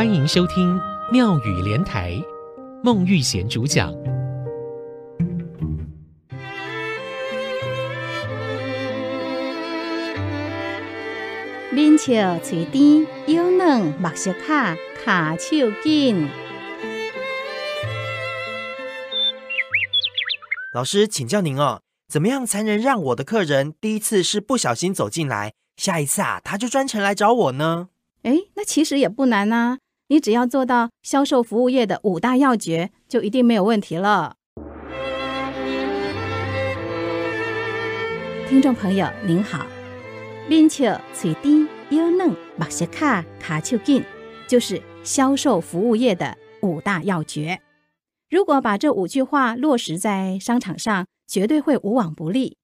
欢迎收听妙语连台，孟玉贤主讲。面笑嘴甜，腰软目色卡，卡手紧。老师，请教您哦，怎么样才能让我的客人第一次是不小心走进来，下一次啊他就专程来找我呢？哎，那其实也不难呐、啊，你只要做到销售服务业的五大要诀，就一定没有问题了。听众朋友您好，面笑嘴甜腰软目色卡卡手紧，就是销售服务业的五大要诀。如果把这五句话落实在商场上，绝对会无往不利。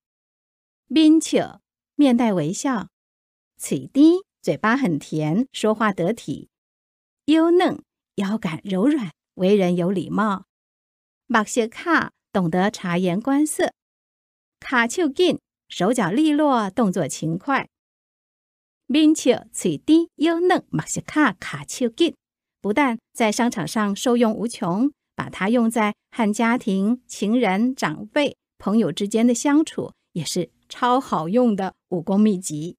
面笑面带微笑，嘴甜。嘴巴很甜，说话得体；腰软，腰杆柔软，为人有礼貌；目色卡，懂得察言观色；卡手紧，手脚利落，动作勤快。面笑嘴甜，腰软，目色卡，卡手紧，不但在商场上受用无穷，把它用在和家庭、情人、长辈、朋友之间的相处，也是超好用的武功秘籍。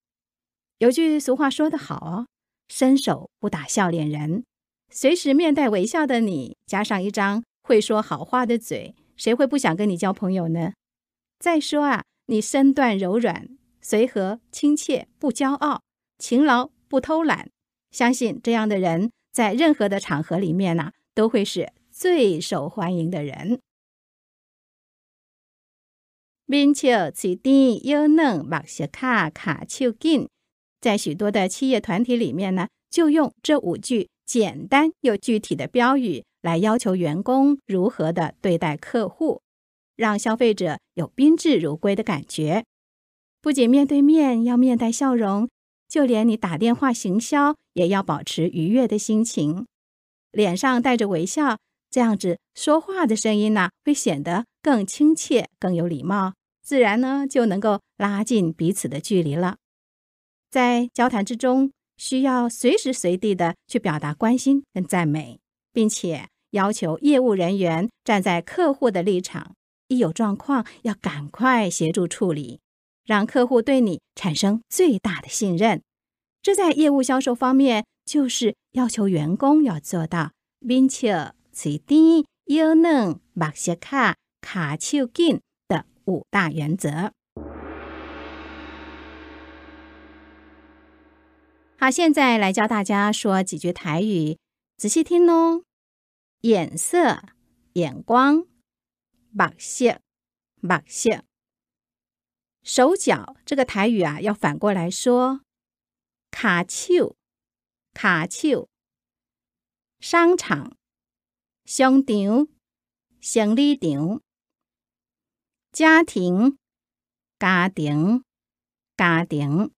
有句俗话说得好哦，伸手不打笑脸人。随时面带微笑的你，加上一张会说好话的嘴，谁会不想跟你交朋友呢？再说啊，你身段柔软、随和、亲切，不骄傲、勤劳不偷懒，相信这样的人在任何的场合里面呢，都会是最受欢迎的人。面笑嘴甜，腰软，目色卡，卡手紧。在许多的企业团体里面呢，就用这五句简单又具体的标语来要求员工如何的对待客户，让消费者有宾至如归的感觉。不仅面对面要面带笑容，就连你打电话行销也要保持愉悦的心情，脸上带着微笑，这样子说话的声音呢，会显得更亲切、更有礼貌，自然呢就能够拉近彼此的距离了。在交谈之中，需要随时随地的去表达关心跟赞美，并且要求业务人员站在客户的立场，一有状况要赶快协助处理，让客户对你产生最大的信任。这在业务销售方面，就是要求员工要做到面笑嘴甜、腰软、目色卡、卡手紧的五大原则。好，现在来教大家说几句台语，仔细听哦。眼色、眼光、目色、目色。手脚这个台语啊，要反过来说。卡手、卡手。商场、商场、行李场。家庭、家庭、家庭。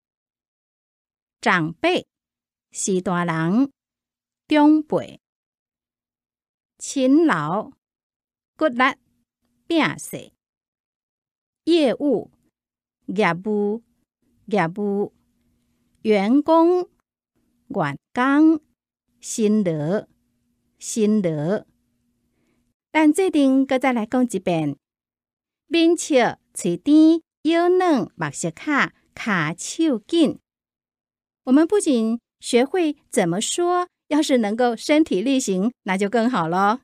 长辈是大人，长辈；勤劳，骨力，拼死；业务，业务，业务；员工，员工，辛劳，辛劳。但这边搁再来讲一遍：面笑嘴甜，腰软，目色卡，卡手紧。我们不仅学会怎么说，要是能够身体力行，那就更好喽。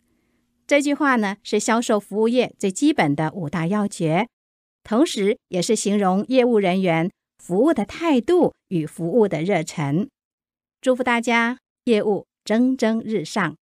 这句话呢，是销售服务业最基本的五大要诀，同时也是形容业务人员服务的态度与服务的热忱。祝福大家业务蒸蒸日上。